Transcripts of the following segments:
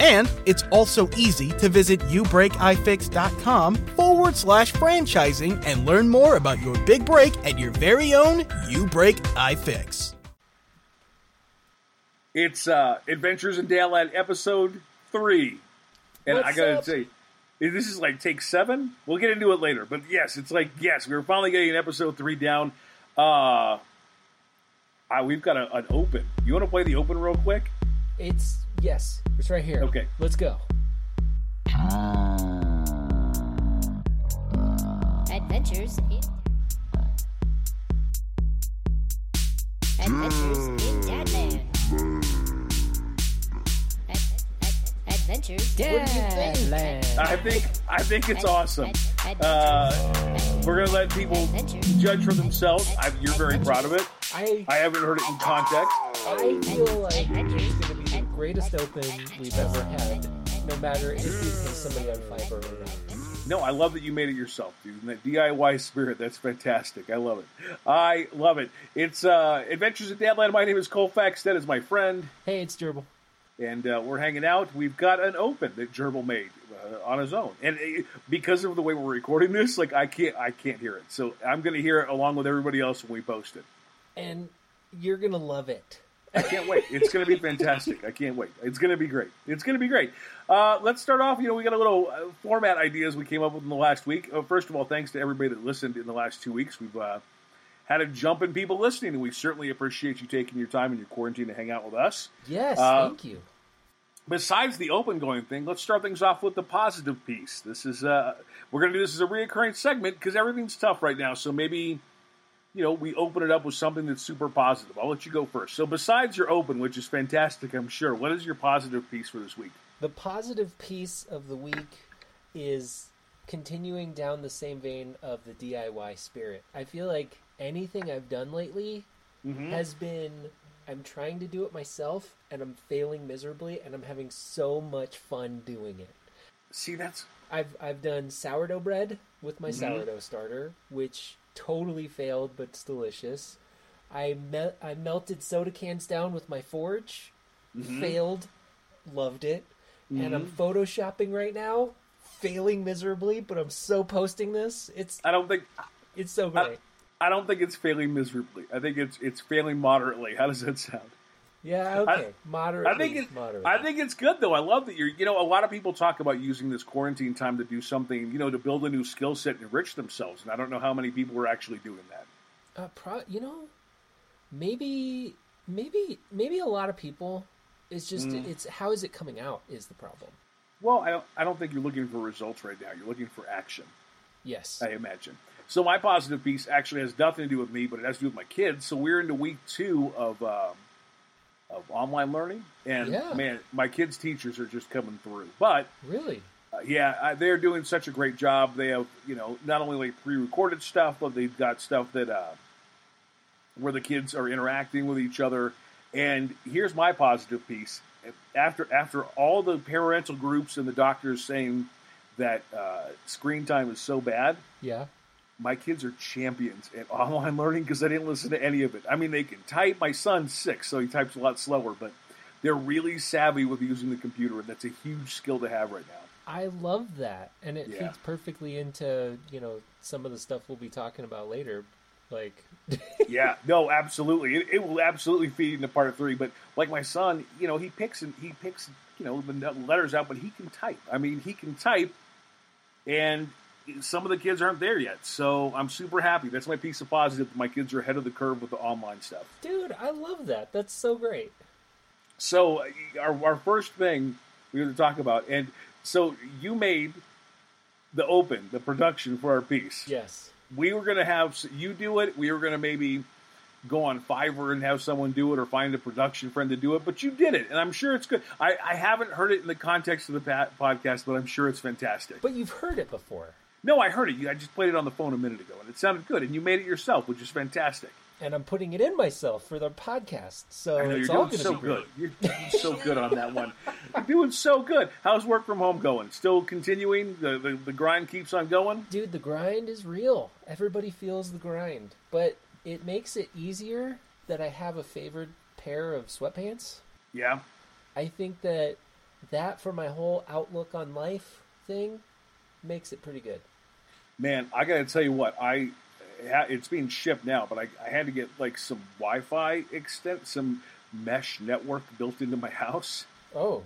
And it's also easy to visit youbreakifix.com forward slash franchising and learn more about your big break at your very own You Break iFix. It's uh, Adventures in Dadland episode three. And What's I gotta up? say, this is like take seven. We'll get into it later. But yes, it's like, yes, we're finally getting episode three down. Uh, uh we've got a, an open. You want to play the open real quick? It's yes, it's right here. Okay. let's go. Adventures in Adventures in Dadland. Ad- ad- Adventures. Dadland. I think I think it's awesome. Uh, we're gonna let people judge for themselves. I, you're very proud of it. I I haven't heard it in context. I feel like it's going to be the greatest open we've ever had, no matter if you pay somebody on Fiverr or not. No, I love that you made it yourself, dude. And that DIY spirit, that's fantastic. I love it. I love it. It's uh, Adventures in Dadland. My name is Colfax. That is my friend. Hey, it's Gerbil. And uh, we're hanging out. We've got an open that Gerbil made uh, on his own. And uh, because of the way we're recording this, like I can't I can't hear it. So I'm going to hear it along with everybody else when we post it. And you're going to love it. I can't wait. It's going to be fantastic. I can't wait. It's going to be great. It's going to be great. Uh, let's start off. You know, we got a little uh, format ideas we came up with in the last week. Uh, first of all, thanks to everybody that listened in the last two weeks. We've uh, had a jump in people listening, and we certainly appreciate you taking your time in your quarantine to hang out with us. Yes, Uh, thank you. Besides the open going thing, let's start things off with the positive piece. This is uh, we're going to do this as a reoccurring segment because everything's tough right now. So maybe you know we open it up with something that's super positive. I'll let you go first. So besides your open, which is fantastic, I'm sure. What is your positive piece for this week? The positive piece of the week is continuing down the same vein of the DIY spirit. I feel like anything I've done lately mm-hmm. has been I'm trying to do it myself and I'm failing miserably and I'm having so much fun doing it. See, that's I've I've done sourdough bread with my mm-hmm. sourdough starter, which totally failed but it's delicious. I mel- I melted soda cans down with my forge, mm-hmm. failed, loved it, and I'm mm-hmm. photoshopping right now, failing miserably, but I'm so posting this. It's I don't think it's so I. I don't think it's failing miserably. I think it's it's failing moderately. How does that sound? Yeah, okay, moderately. I think it, moderately. I think it's good though. I love that you're. You know, a lot of people talk about using this quarantine time to do something. You know, to build a new skill set and enrich themselves. And I don't know how many people are actually doing that. uh, pro- you know, maybe, maybe, maybe a lot of people. It's just Mm. it's how is it coming out is the problem. Well, I don't. I don't think you're looking for results right now. You're looking for action. Yes. I imagine. So my positive piece actually has nothing to do with me, but it has to do with my kids. So we're into week two of um, of online learning, and Yeah. man, my kids' teachers are just coming through. But Really? Uh, yeah, uh, they're doing such a great job. They have, you know, not only like pre-recorded stuff, but they've got stuff that uh, where the kids are interacting with each other. And here's my positive piece: after after all the parental groups and the doctors saying that uh, screen time is so bad, Yeah. My kids are champions at online learning because I didn't listen to any of it. I mean, they can type. My son's six, so he types a lot slower, but they're really savvy with using the computer, and that's a huge skill to have right now. I love that, and it Yeah. feeds perfectly into you know some of the stuff we'll be talking about later. Like, yeah, no, absolutely. It, it will absolutely feed into part three. But like my son, you know, he picks and he picks, you know, the letters out, but he can type. I mean, he can type, and some of the kids aren't there yet. So I'm super happy. That's my piece of positive. My kids are ahead of the curve with the online stuff. Dude, I love that. That's so great. So uh, our, our first thing we have to talk about, and so you made the open, the production for our piece. Yes. We were going to have you do it. We were going to maybe go on Fiverr and have someone do it, or find a production friend to do it. But you did it, and I'm sure it's good. I, I haven't heard it in the context of the podcast, but I'm sure it's fantastic. But you've heard it before. No, I heard it. You- I just played it on the phone a minute ago, and it sounded good. And you made it yourself, which is fantastic. And I'm putting it in myself for the podcast. So know it's you're all doing going to so be good. great. You're doing so good on that one. You're doing so good. How's work from home going? Still continuing? The, the the grind keeps on going. Dude, the grind is real. Everybody feels the grind. But it makes it easier that I have a favored pair of sweatpants. Yeah. I think that that for my whole outlook on life thing makes it pretty good. Man, I got to tell you what. I it's being shipped now, but I, I had to get like some Wi-Fi extent, some mesh network built into my house. Oh,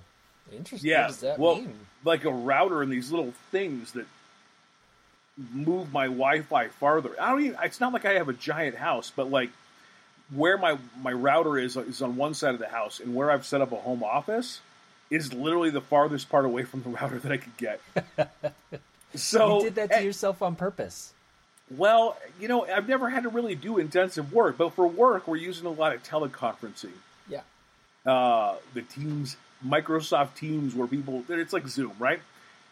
interesting. Yeah. What does that well, mean? like a router and these little things that move my Wi-Fi farther. I don't even. It's not like I have a giant house, but like where my my router is is on one side of the house, and where I've set up a home office is literally the farthest part away from the router that I could get. so you did that to eh, yourself on purpose. Well, you know, I've never had to really do intensive work, but for work, we're using a lot of teleconferencing. Yeah. uh, the Teams, Microsoft Teams, where people, it's like Zoom, right?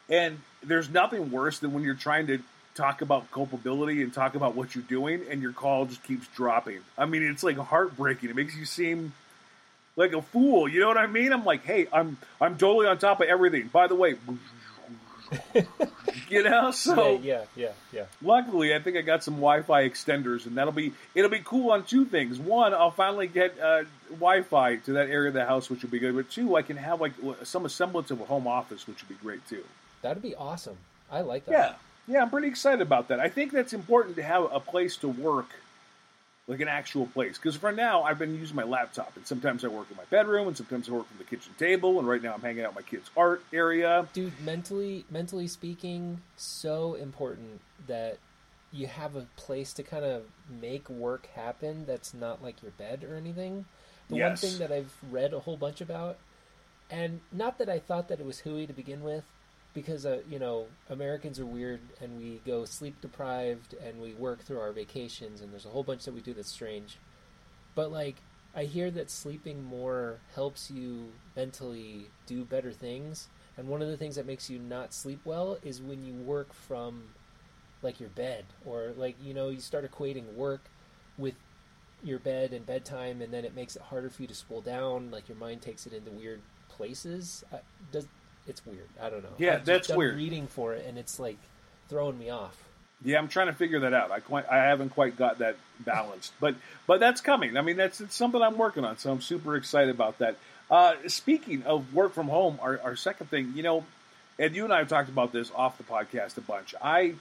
And there's nothing worse than when you're trying to talk about culpability and talk about what you're doing, and your call just keeps dropping. I mean, it's like heartbreaking. It makes you seem like a fool. You know what I mean? I'm like, hey, I'm I'm totally on top of everything. By the way, you know, so yeah, yeah, yeah, yeah. luckily, I think I got some Wi-Fi extenders, and that'll be it'll be cool on two things. One, I'll finally get uh, Wi-Fi to that area of the house, which will be good. But two, I can have like some semblance of a home office, which would be great too. That'd be awesome. I like that. Yeah, yeah, I'm pretty excited about that. I think that's important to have a place to work, like an actual place. Because for now, I've been using my laptop, and sometimes I work in my bedroom, and sometimes I work from the kitchen table. And right now, I'm hanging out in my kids' art area. Dude, mentally mentally speaking, so important that you have a place to kind of make work happen that's not like your bed or anything. The one thing that I've read a whole bunch about, and not that I thought that it was hooey to begin with, because uh, you know Americans are weird and we go sleep deprived and we work through our vacations and there's a whole bunch that we do that's strange. But like I hear that sleeping more helps you mentally do better things. And one of the things that makes you not sleep well is when you work from like your bed or like you know you start equating work with your bed and bedtime and then it makes it harder for you to spool down like your mind takes it into weird places I, does it's weird i don't know Yeah, I've just that's weird. reading for it and it's like throwing me off Yeah, I'm trying to figure that out. I quite, I haven't quite got that balanced, but but that's coming. I mean, that's it's something I'm working on, so I'm super excited about that. Uh, speaking of work from home, our, our second thing, you know, and you and I have talked about this off the podcast a bunch. I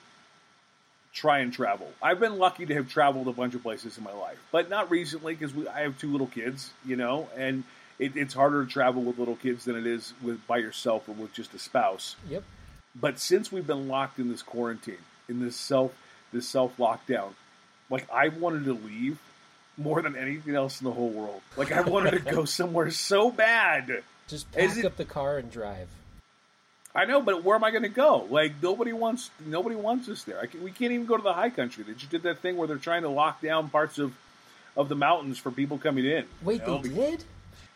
try and travel. I've been lucky to have traveled a bunch of places in my life, but not recently because I have two little kids, you know, and it, it's harder to travel with little kids than it is with by yourself or with just a spouse. yep But since we've been locked in this quarantine, in this self this self lockdown, like I wanted to leave more than anything else in the whole world. Like I wanted to go somewhere so bad. just pack it- up the car and drive I know, but where am I going to go? Like nobody wants nobody wants us there. I can, we can't even go to the high country. They just did that thing where they're trying to lock down parts of of the mountains for people coming in. wait you know, they did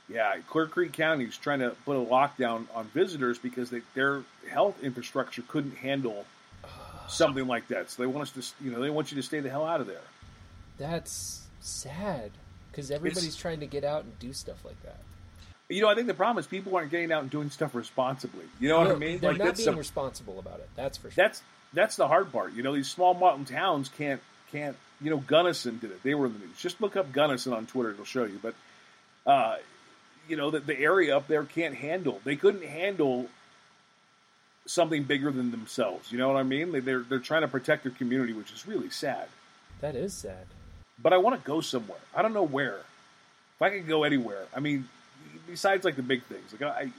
Yeah, Clear Creek County is trying to put a lockdown on visitors because they, their health infrastructure couldn't handle something like that. So they want us to, you know, they want you to stay the hell out of there. that's sad because everybody's trying to get out and do stuff like that You know, I think the problem is people aren't getting out and doing stuff responsibly. You know what I mean? they're Like not being responsible about it that's for sure that's that's the hard part. You know, these small mountain towns can't can't. You know, Gunnison did it. They were in the news. Just look up Gunnison on Twitter; it'll show you. But uh, you know, the, the area up there can't handle. They couldn't handle something bigger than themselves. You know what I mean? They, they're they're trying to protect their community, which is really sad. that is sad But I want to go somewhere. I don't know where. If I could go anywhere, I mean, besides like the big things, like I,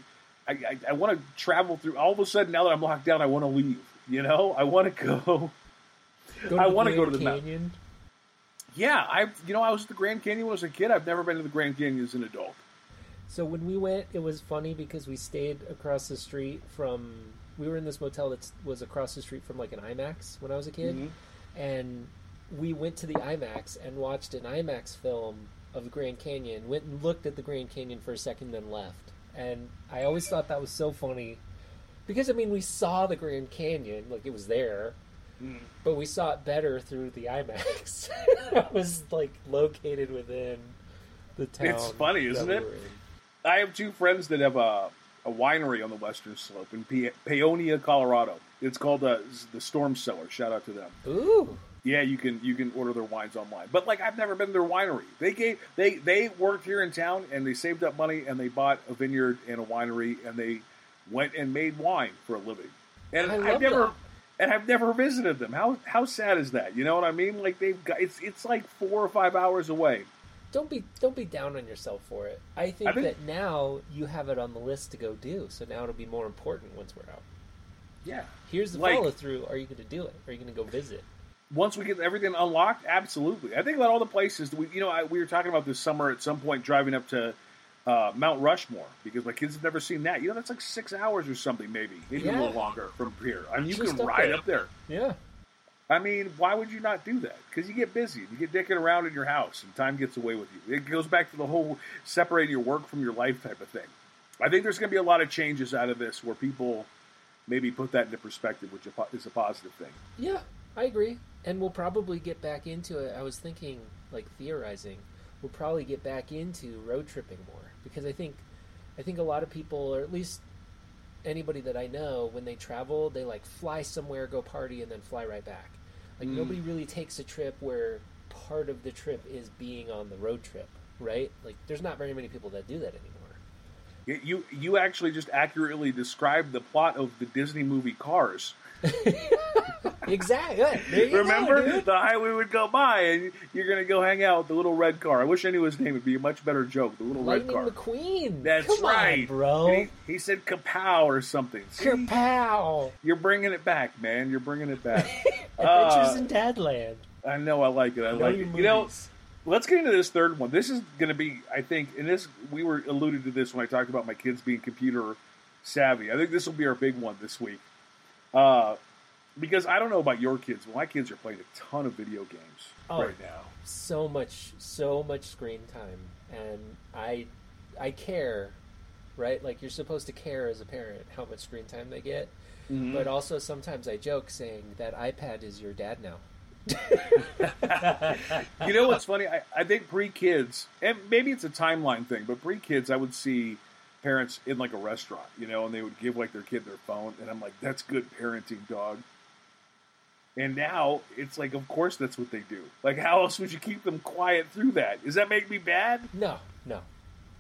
I, I, I want to travel through. All of a sudden, now that I'm locked down, I want to leave. You know, I want to go. Go I wanna go to the mountain. canyon. Yeah, I. You know, I was at the Grand Canyon when I was a kid. I've never been to the Grand Canyon as an adult. So when we went, it was funny because we stayed across the street from. We were in this motel that was across the street from like an IMAX when I was a kid, Mhm. and we went to the IMAX and watched an IMAX film of the Grand Canyon. Went and looked at the Grand Canyon for a second, then left. And I always thought that was so funny because I mean we saw the Grand Canyon, like it was there, Mm. but we saw it better through the IMAX. it was like located within the town. It's funny, isn't it? I have two friends that have a, a winery on the western slope in Pe- Paonia, Colorado. It's called uh, the Storm Cellar. Shout out to them. Ooh. Yeah, you can you can order their wines online. But like I've never been to their winery. They gave they they worked here in town and they saved up money and they bought a vineyard and a winery and they went and made wine for a living. And I I've never that. and I've never visited them. How how sad is that? You know what I mean? Like they've got it's it's like four or five hours away. Don't be don't be down on yourself for it. I think I've been- that now you have it on the list to go do. So now it'll be more important once we're out. Yeah. Here's the Like- follow through. Are you going to do it? Are you going to go visit? once we get everything unlocked, absolutely. I think about all the places that we, you know, I, we were talking about this summer at some point driving up to uh, Mount Rushmore because my kids have never seen that. You know, that's like six hours or something, maybe, maybe a Yeah. little longer from here. I mean, you Just can up ride there. up there. Yeah. I mean, why would you not do that? Because you get busy, you get dicking around in your house, and time gets away with you. It goes back to the whole separating your work from your life type of thing. I think there's going to be a lot of changes out of this where people maybe put that into perspective, which is a positive thing. Yeah, I agree. And we'll probably get back into it. I was thinking, like theorizing, we'll probably get back into road tripping more because I think, I think a lot of people, or at least anybody that I know, when they travel, they like fly somewhere, go party, and then fly right back. Like Mm. nobody really takes a trip where part of the trip is being on the road trip, right? Like there's not very many people that do that anymore. You you actually just accurately described the plot of the Disney movie Cars. exactly. Remember, go, the highway would go by, and you're going to go hang out with the little red car. I wish I knew his name; it'd be a much better joke. The little Lightning red car. McQueen. That's Come right, on, bro. He, he said "kapow" or something. See? Kerpow! You're bringing it back, man. You're bringing it back. Adventures Uh, in Dadland. I know. I like it. I like it. You know, let's get into this third one. This is going to be, I think, and this we were alluded to this when I talked about my kids being computer savvy. I think this will be our big one this week, uh, because I don't know about your kids, but my kids are playing a ton of video games Oh. right now. so much, so much screen time, and I, I care, right? Like you're supposed to care as a parent how much screen time they get, Mm-hmm. but also sometimes I joke saying that iPad is your dad now. You know what's funny? I, I think pre kids, and maybe it's a timeline thing, but pre kids, I would see parents in like a restaurant, you know, and they would give like their kid their phone, and I'm like, that's good parenting, dog. And now it's like, of course, that's what they do. Like, how else would you keep them quiet through that? Does that make me bad? No, no,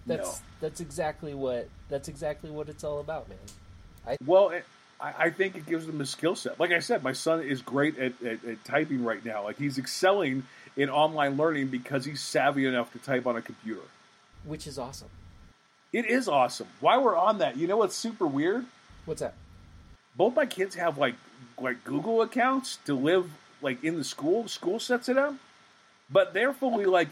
that's No. that's exactly what that's exactly what it's all about, man. I, Well, it, I, I think it gives them a skill set. Like I said, my son is great at, at, at typing right now. Like he's excelling in online learning because he's savvy enough to type on a computer. Which is awesome. It is awesome. While we're on that, you know what's super weird? What's that? Both my kids have like like Google accounts to live like in the school. School sets it up, but they're fully like.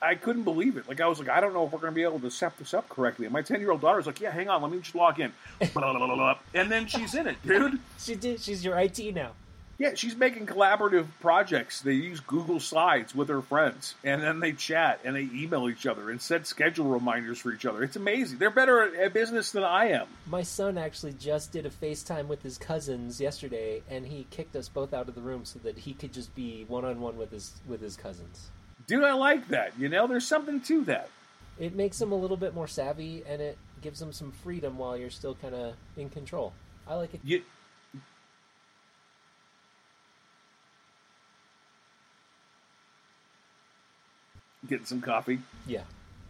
I couldn't believe it. Like I was like, I don't know if we're going to be able to set this up correctly. And my ten year old daughter's like, Yeah, hang on, let me just log in, and then she's in it, dude. She did. She's your IT now. Yeah, she's making collaborative projects. They use Google Slides with her friends, and then they chat and they email each other and set schedule reminders for each other. It's amazing. They're better at, business than I am. My son actually just did a FaceTime with his cousins yesterday, and he kicked us both out of the room so that he could just be one on one with his with his cousins. Dude, I like that. You know, there's something to that. It makes him a little bit more savvy, and it gives him some freedom while you're still kind of in control. I like it. You, getting some coffee. Yeah,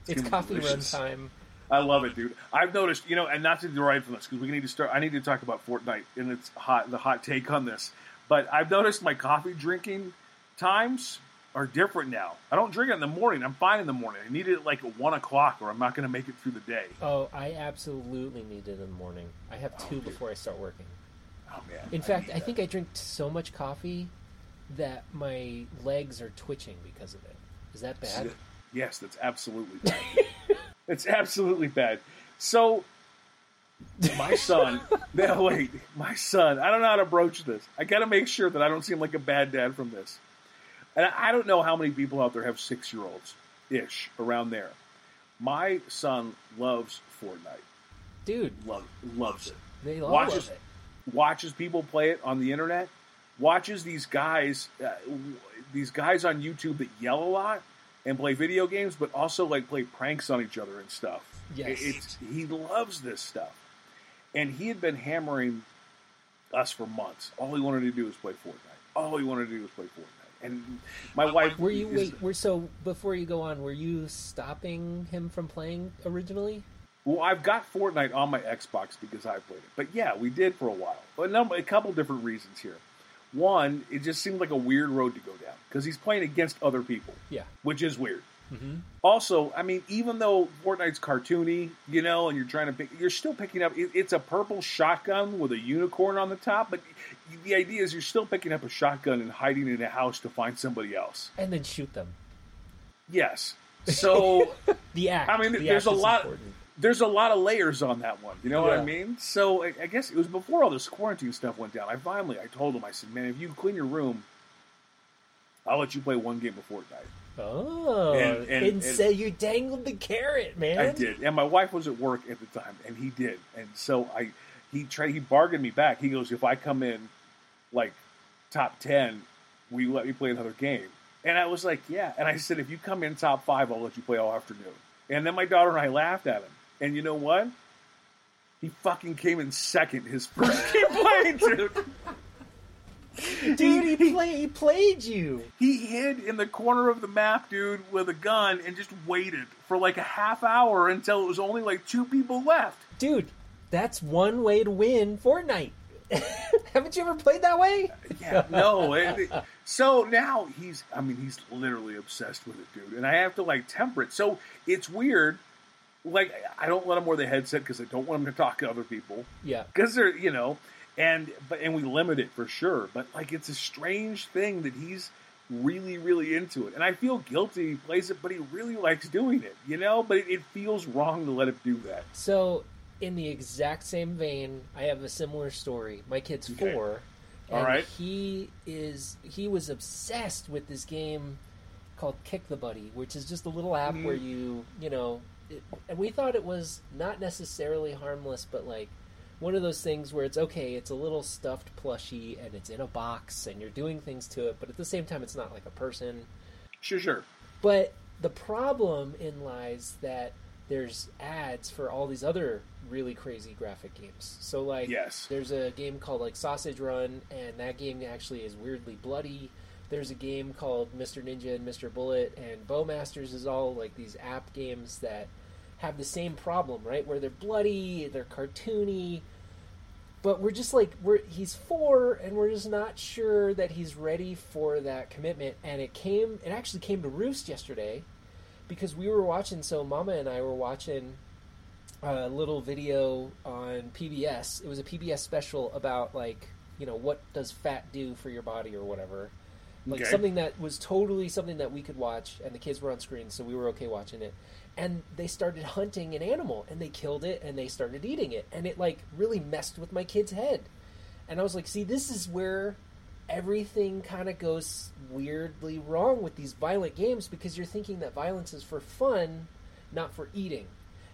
It's it's coffee run time. I love it, dude. I've noticed, you know, and not to derive from this because we need to start. I need to talk about Fortnite and it's hot. The hot take on this, but I've noticed my coffee drinking times are different now. I don't drink it in the morning. I'm fine in the morning. I need it like at one o'clock, or I'm not going to make it through the day. Oh, I absolutely need it in the morning. I have two oh, before I start working. Oh man. In fact, I think I drink so much coffee that my legs are twitching because of it. Is that bad? Yes, that's absolutely bad. it's absolutely bad. So, my son, wait, my son, I don't know how to broach this. I got to make sure that I don't seem like a bad dad from this. And I don't know how many people out there have six year olds ish around there. My son loves Fortnite. Dude, Love, loves it. they all Watches- love it. watches people play it on the internet, watches these guys, uh, these guys on YouTube that yell a lot and play video games, but also like play pranks on each other and stuff. Yes. It- it's he loves this stuff, and he had been hammering us for months. All he wanted to do was play Fortnite. All he wanted to do was play Fortnite, and my wife. Were you is- wait? Were so before you go on? Were you stopping him from playing originally? Well, I've got Fortnite on my Xbox because I played it. But yeah, we did for a while. A, number, a couple different reasons here. One, it just seemed like a weird road to go down because he's playing against other people, Yeah. which is weird. Mm-hmm. Also, I mean, even though Fortnite's cartoony, you know, and you're trying to pick, you're still picking up. It, it's a purple shotgun with a unicorn on the top, but the idea is you're still picking up a shotgun and hiding in a house to find somebody else. And then shoot them. Yes. So The act. I mean, the there's a lot- important. There's a lot of layers on that one. You know what I mean? So I, I guess it was before all this quarantine stuff went down. I finally I told him I said, man, if you clean your room, I'll let you play one game of Fortnite. Oh, And- and, and- and- so you dangled the carrot, man. I did, and my wife was at work at the time, and he did, and so I he tried he bargained me back. He goes, if I come in like top ten, will you let me play another game? And I was like, yeah. And I said, if you come in top five, I'll let you play all afternoon. And then my daughter and I laughed at him. And you know what? He fucking came in second his first game playing, dude. Dude, he, play, he played you. He hid in the corner of the map, dude, with a gun and just waited for like a half hour until it was only like two people left. Dude, that's one way to win Fortnite. Haven't you ever played that way? Yeah, no. it- so now he's, I mean, he's literally obsessed with it, dude. And I have to like temper it. So it's weird. Like, I don't let him wear the headset because I don't want him to talk to other people. Yeah. Because they're, you know, and, but, and we limit it for sure. But like, it's a strange thing that he's really, really into it. And I feel guilty he plays it, but he really likes doing it, you know? But it, it feels wrong to let him do that. So, in the exact same vein, I have a similar story. My kid's Okay. four. All and right. He is he was obsessed with this game called Kick the Buddy, which is just a little app Mm. where you you know, it, and we thought it was not necessarily harmless, but like one of those things where it's okay, it's a little stuffed plushie and it's in a box and you're doing things to it, but at the same time, it's not like a person. Sure, sure. But the problem in lies that there's ads for all these other really crazy graphic games. So like Yes. there's a game called like Sausage Run and that game actually is weirdly bloody. There's a game called Mr. Ninja and Mr. Bullet and Bowmasters is all like these app games that have the same problem, right? Where they're bloody, they're cartoony, but we're just like we're he's four and we're just not sure that he's ready for that commitment and it came it actually came to roost yesterday because we were watching so mama and i were watching a little video on pbs it was a pbs special about like you know what does fat do for your body or whatever like Okay. something that was totally something that we could watch and the kids were on screen so we were okay watching it. And they started hunting an animal and they killed it and they started eating it. And it like really messed with my kid's head. And i was like see this is where everything kind of goes weirdly wrong with these violent games because you're thinking that violence is for fun not for eating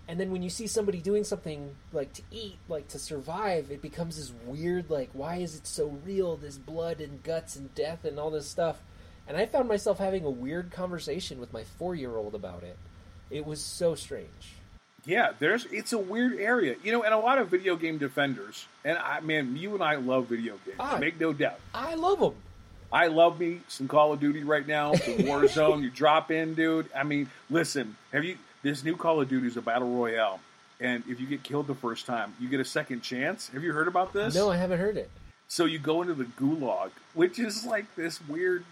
and then when you see somebody doing something like to eat like to survive it becomes this weird like why is it so real this blood and guts and death and all this stuff and i found myself having a weird conversation with my four year old about it it was so strange Yeah, there's it's a weird area, you know, and a lot of video game defenders. And I, man, you and I love video games. Ah. Make no doubt. i love them I love me some Call of Duty right now. The Warzone, you drop in, dude. I mean, listen, have you? This new Call of Duty is a battle royale, and if you get killed the first time, you get a second chance. Have you heard about this? no i haven't heard it So you go into the gulag, which is like this weird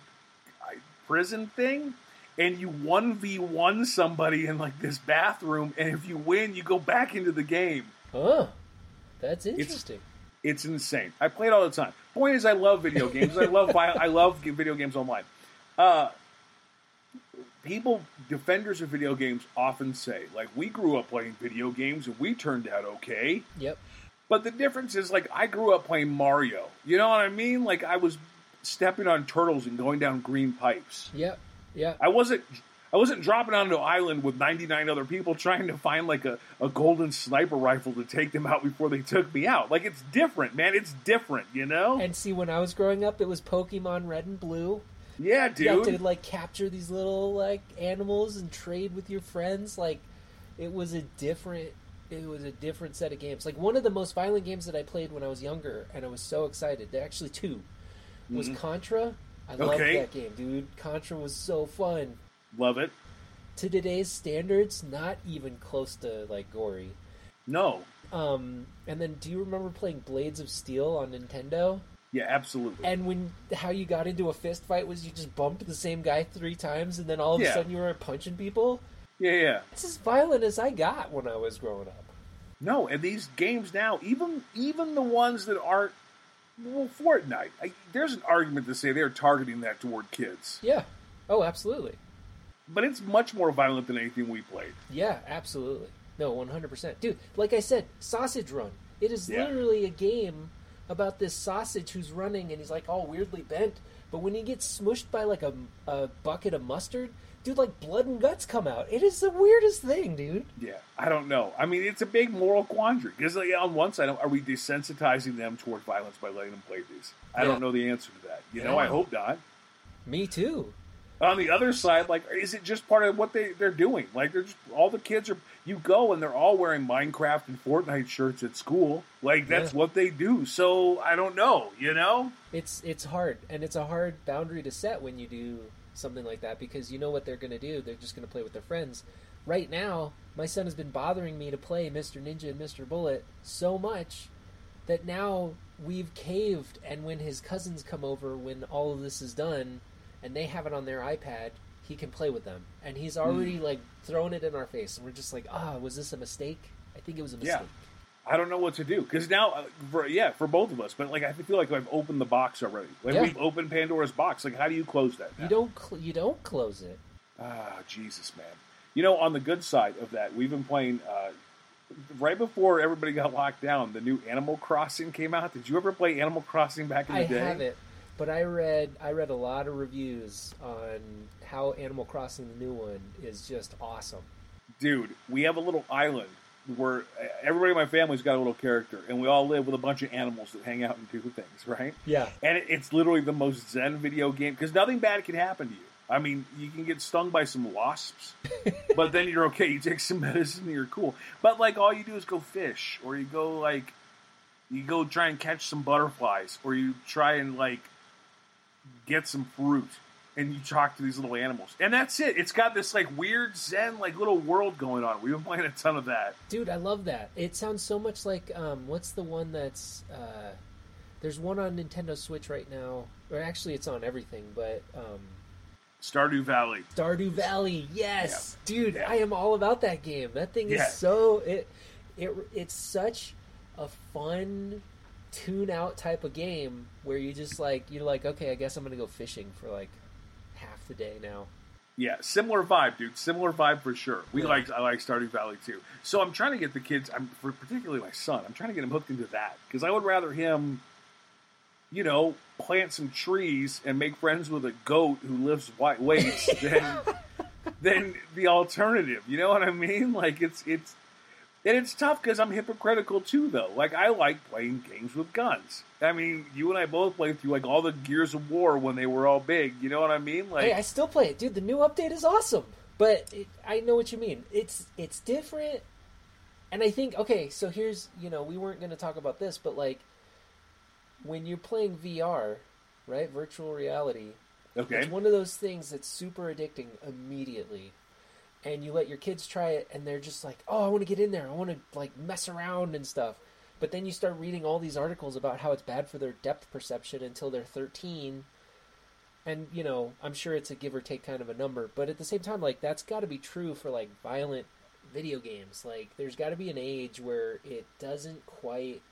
prison thing, and you one v one somebody in like this bathroom, and if you win, you go back into the game. oh that's interesting It's insane. I play it all the time. Point is, I love video games. I love I love video games online. Uh, people, defenders of video games, often say, like, we grew up playing video games and we turned out okay. Yep. But the difference is, like, I grew up playing Mario. You know what I mean? Like, I was stepping on turtles and going down green pipes. Yep. Yep. I wasn't. I wasn't dropping onto an island with 99 other people trying to find like a, a golden sniper rifle to take them out before they took me out. Like it's different, man. It's different, you know? And see, when I was growing up, it was Pokemon Red and Blue. Yeah, You have dude. to like capture these little like animals and trade with your friends. Like it was a different it was a different set of games. Like one of the most violent games that I played when I was younger, and I was so excited. There actually two was Contra. I loved Mm-hmm. That game, dude. Contra was so fun. Love it. To today's standards, not even close to like gory. No. Um, and then do you remember playing Blades of Steel on Nintendo? Yeah, absolutely. And when how you got into a fist fight was you just bumped the same guy three times, and then all of a sudden you were punching people. yeah, yeah. It's as violent as I got when I was growing up. No, and these games now, even even the ones that aren't well, Fortnite. I, there's an argument to say they're targeting that toward kids, Yeah. Oh, absolutely. but it's much more violent than anything we played. Yeah, absolutely. No, one hundred percent, dude. Like I said, Sausage Run. It is Yeah. literally a game about this sausage who's running, and he's like all weirdly bent. But when he gets smushed by like a, a bucket of mustard, dude, like blood and guts come out. It is the weirdest thing, dude. Yeah, I don't know. I mean, it's a big moral quandary because, like, on one side, are we desensitizing them toward violence by letting them play these? I Yeah. don't know the answer to that. You know, I hope not. Me too. On the other side, like, is it just part of what they they're doing? Like, they're just all the kids are. You go and they're all wearing Minecraft and Fortnite shirts at school. Like, that's Yeah. what they do. So I don't know. You know? It's it's hard, and it's a hard boundary to set when you do something like that because you know what they're going to do. They're just going to play with their friends. Right now, my son has been bothering me to play Mr. Ninja and Mr. Bullet so much that now we've caved. And when his cousins come over, when all of this is done, and they have it on their iPad, he can play with them. And he's already like throwing it in our face, and we're just like, ah, was this a mistake? I think it was a mistake. Yeah. I don't know what to do because now, uh, for, yeah, for both of us. But like, I feel like I've opened the box already. Like Yeah. we've opened Pandora's box. Like, how do you close that? You don't cl- you don't close it. Ah, Jesus, man. You know, on the good side of that, we've been playing. Uh, right before everybody got locked down, the new Animal Crossing came out. Did you ever play Animal Crossing back in the I day? haven't, but I read I read a lot of reviews on how Animal Crossing the new one is just awesome. Dude, we have a little island where everybody in my family's got a little character, and we all live with a bunch of animals that hang out and do things, right? Yeah, And it- it's literally the most zen video game because nothing bad can happen to you. I mean, you can get stung by some wasps, but then you're okay. You take some medicine, and you're cool. But like, all you do is go fish, or you go like, you go try and catch some butterflies, or you try and like get some fruit, and you talk to these little animals, and that's it. It's got this like weird zen like little world going on. We've been playing a ton of that. dude, I love that. It sounds so much like um, what's the one that's uh, there's one on Nintendo Switch right now, or actually it's on everything, but um, Stardew Valley. Stardew Valley. Yes, dude, Yeah. I am all about that game. That thing is so it it it's such a fun tune out type of game where you just like you're like okay, I guess I'm gonna go fishing for like half the day now. Yeah, similar vibe, dude. Similar vibe for sure. We Yeah. like I like Stardew Valley too. So I'm trying to get the kids. I'm for particularly my son. I'm trying to get him hooked into that because I would rather him, you know, plant some trees and make friends with a goat who lifts white weights than than the alternative. You know what I mean? Like it's it's and it's tough because I'm hypocritical too, though. Like I like playing games with guns. I mean, you and I both played through like all the Gears of War when they were all big. You know what I mean? Like hey, I still play it, dude. The new update is awesome, but it, I know what you mean. It's it's different, and I think okay. So here's you know we weren't going to talk about this, but like when you're playing VR, right, virtual reality, okay. it's one of those things that's super addicting immediately. And you let your kids try it, and they're just like, "Oh, I want to get in there. I want to like mess around and stuff." But then you start reading all these articles about how it's bad for their depth perception until they're 13. And you know, I'm sure it's a give or take kind of a number, but at the same time, like that's got to be true for like violent video games. Like, there's got to be an age where it doesn't quite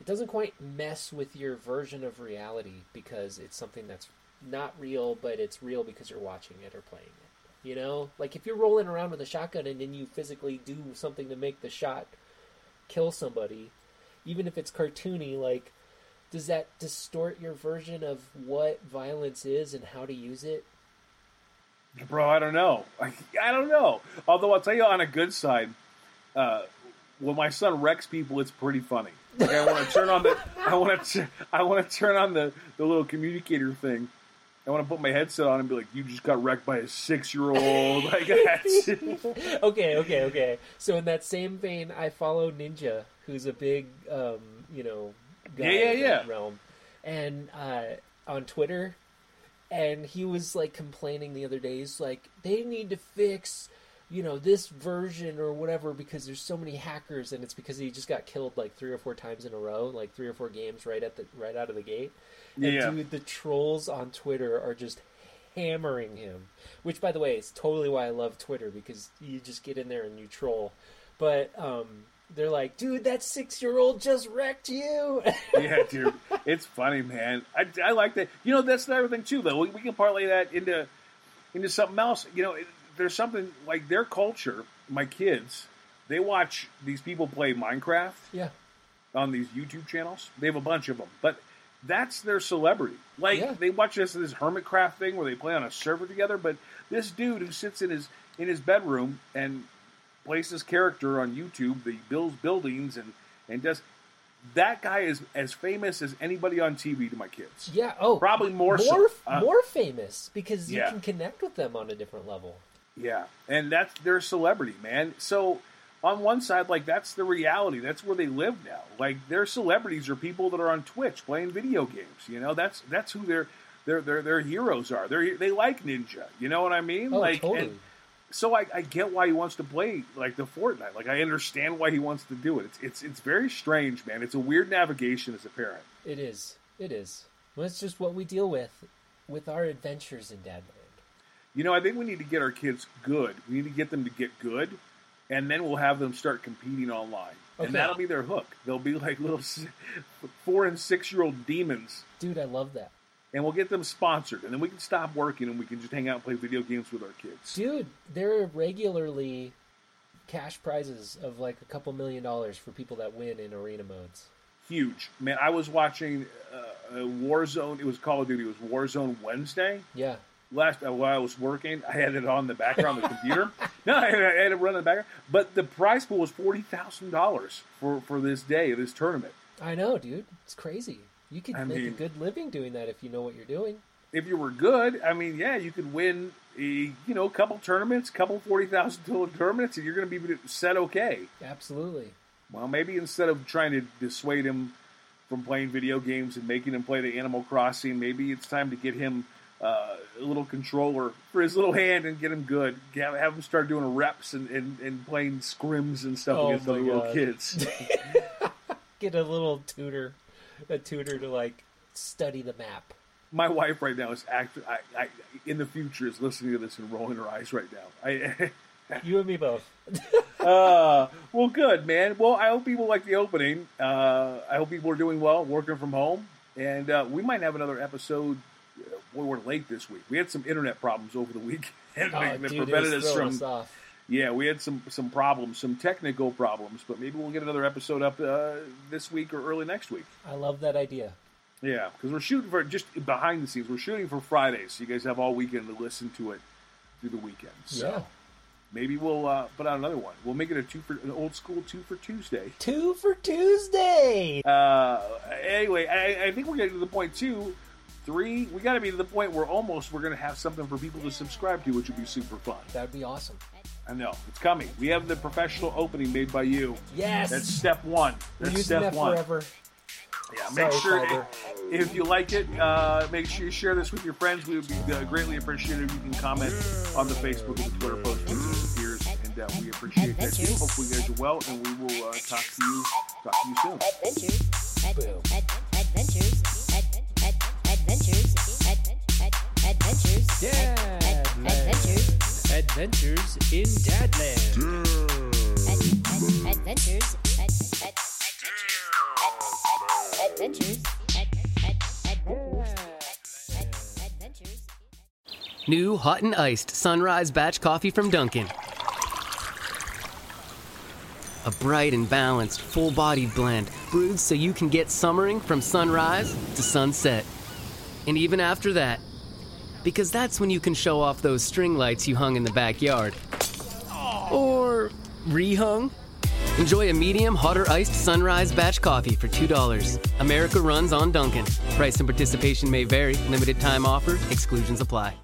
it doesn't quite mess with your version of reality because it's something that's not real, but it's real because you're watching it or playing it. You know, like if you're rolling around with a shotgun and then you physically do something to make the shot kill somebody, even if it's cartoony, like does that distort your version of what violence is and how to use it? Bro, I don't know. I, I don't know. Although I'll tell you on a good side, uh, when my son wrecks people, it's pretty funny. Like I want to turn on the, I want to, I want to turn on the the little communicator thing. I want to put my headset on and be like, "You just got wrecked by a six year old." Like that's okay, okay, okay. So in that same vein, I follow Ninja, who's a big, um, you know, guy Yeah, yeah, in that yeah. realm, and uh, on Twitter, and he was like complaining the other day. He's like, they need to fix, you know, this version or whatever because there's so many hackers, and it's because he just got killed like three or four times in a row, like three or four games right at the right out of the gate. And Yeah. dude, the trolls on Twitter are just hammering him. Which, by the way, is totally why I love Twitter because you just get in there and you troll. But um, they're like, dude, that six-year-old just wrecked you. yeah, dude. It's funny, man. I, I like that. You know, that's the other thing too, though. We, we can parlay that into into something else. You know, there's something like their culture. My kids, they watch these people play Minecraft yeah, on these YouTube channels. They have a bunch of them, but that's their celebrity. Like Yeah. they watch this this hermitcraft thing where they play on a server together. But this dude who sits in his in his bedroom and plays this character on YouTube, that builds buildings and and does that guy is as famous as anybody on TV to my kids. yeah. Oh, Probably more so. more, Uh, more famous because you yeah. can connect with them on a different level. Yeah, and that's their celebrity, man. So on one side, like that's the reality. That's where they live now. Like their celebrities are people that are on Twitch playing video games. You know, that's that's who their their their their heroes are. They they like Ninja. You know what I mean? Oh, like, totally. and so I, I get why he wants to play like the Fortnite. Like I understand why he wants to do it. It's it's it's very strange, man. It's a weird navigation as a parent. It is. It is. Well, it's just what we deal with with our adventures in Dadland. You know, I think we need to get our kids good. We need to get them to get good, and then we'll have them start competing online. Okay. And that'll be their hook. They'll be like little four and six year old demons, Dude, I love that. and we'll get them sponsored. And then we can stop working and we can just hang out and play video games with our kids. Dude, there are regularly cash prizes of like a couple million dollars for people that win in arena modes. Huge. Man, I was watching uh, Warzone. It was Call of Duty. It was Warzone Wednesday. Yeah. Last uh, while I was working, I had it on the background of the computer. No, I had, I had it running in the background. But the prize pool was forty thousand dollars for for this day, of this tournament. I know, dude. It's crazy. You could I make a good living doing that if you know what you're doing. If you were good, I mean, yeah, you could win a you know a couple tournaments, couple forty thousand dollar tournaments, and you're going to be set okay. Absolutely. Well, maybe instead of trying to dissuade him from playing video games and making him play the Animal Crossing, maybe it's time to get him uh, a little controller for his little hand and get him good. Have, have him start doing reps and, and, and playing scrims and stuff Oh against my other little kids. Get a little tutor, a tutor to like study the map. My wife right now is act. I, I, in the future is listening to this and rolling her eyes right now. I, You and me both. uh, well, good man. Well, I hope people like the opening. Uh, I hope people are doing well, working from home, and uh, we might have another episode. Well, we're late this week. We had some internet problems over the weekend Oh, that dude, prevented us from. us. Yeah, we had some some problems, some technical problems, but maybe we'll get another episode up uh, this week or early next week. I love that idea. Yeah, because we're shooting for just behind the scenes. We're shooting for Fridays, so you guys have all weekend to listen to it through the weekend. So Yeah. maybe we'll uh, put out another one. We'll make it a two for an old school two for Tuesday. Two for Tuesday. Uh, anyway, I, I think we're getting to the point too. Three, we got to be to the point where almost we're going to have something for people to subscribe to, which would be super fun. That'd be awesome. I know it's coming. We have the professional opening made by you. Yes. That's step one. That's using step that one. forever. Yeah, make Sorry, sure Fiverr. if you like it, uh, make sure you share this with your friends. We would be uh, greatly appreciated if you can comment on the Facebook and the Twitter post when it appears, and uh, we appreciate that too. Adventures. Hopefully, you guys are well, and we will uh, talk to you talk to you soon. Adventures. Ad, Boom. ad, adventures. Adventures. Adventures. Dad. Adventures. Adventures in Dadland. Adventures. Adventures. Adventures. New hot and iced sunrise batch coffee from Dunkin'. A bright and balanced, full bodied blend brewed so you can get summering from sunrise to sunset. And even after that, because that's when you can show off those string lights you hung in the backyard. Or rehung. Enjoy a medium hot or iced sunrise batch coffee for $2. America runs on Dunkin'. Price and participation may vary. Limited time offer. Exclusions apply.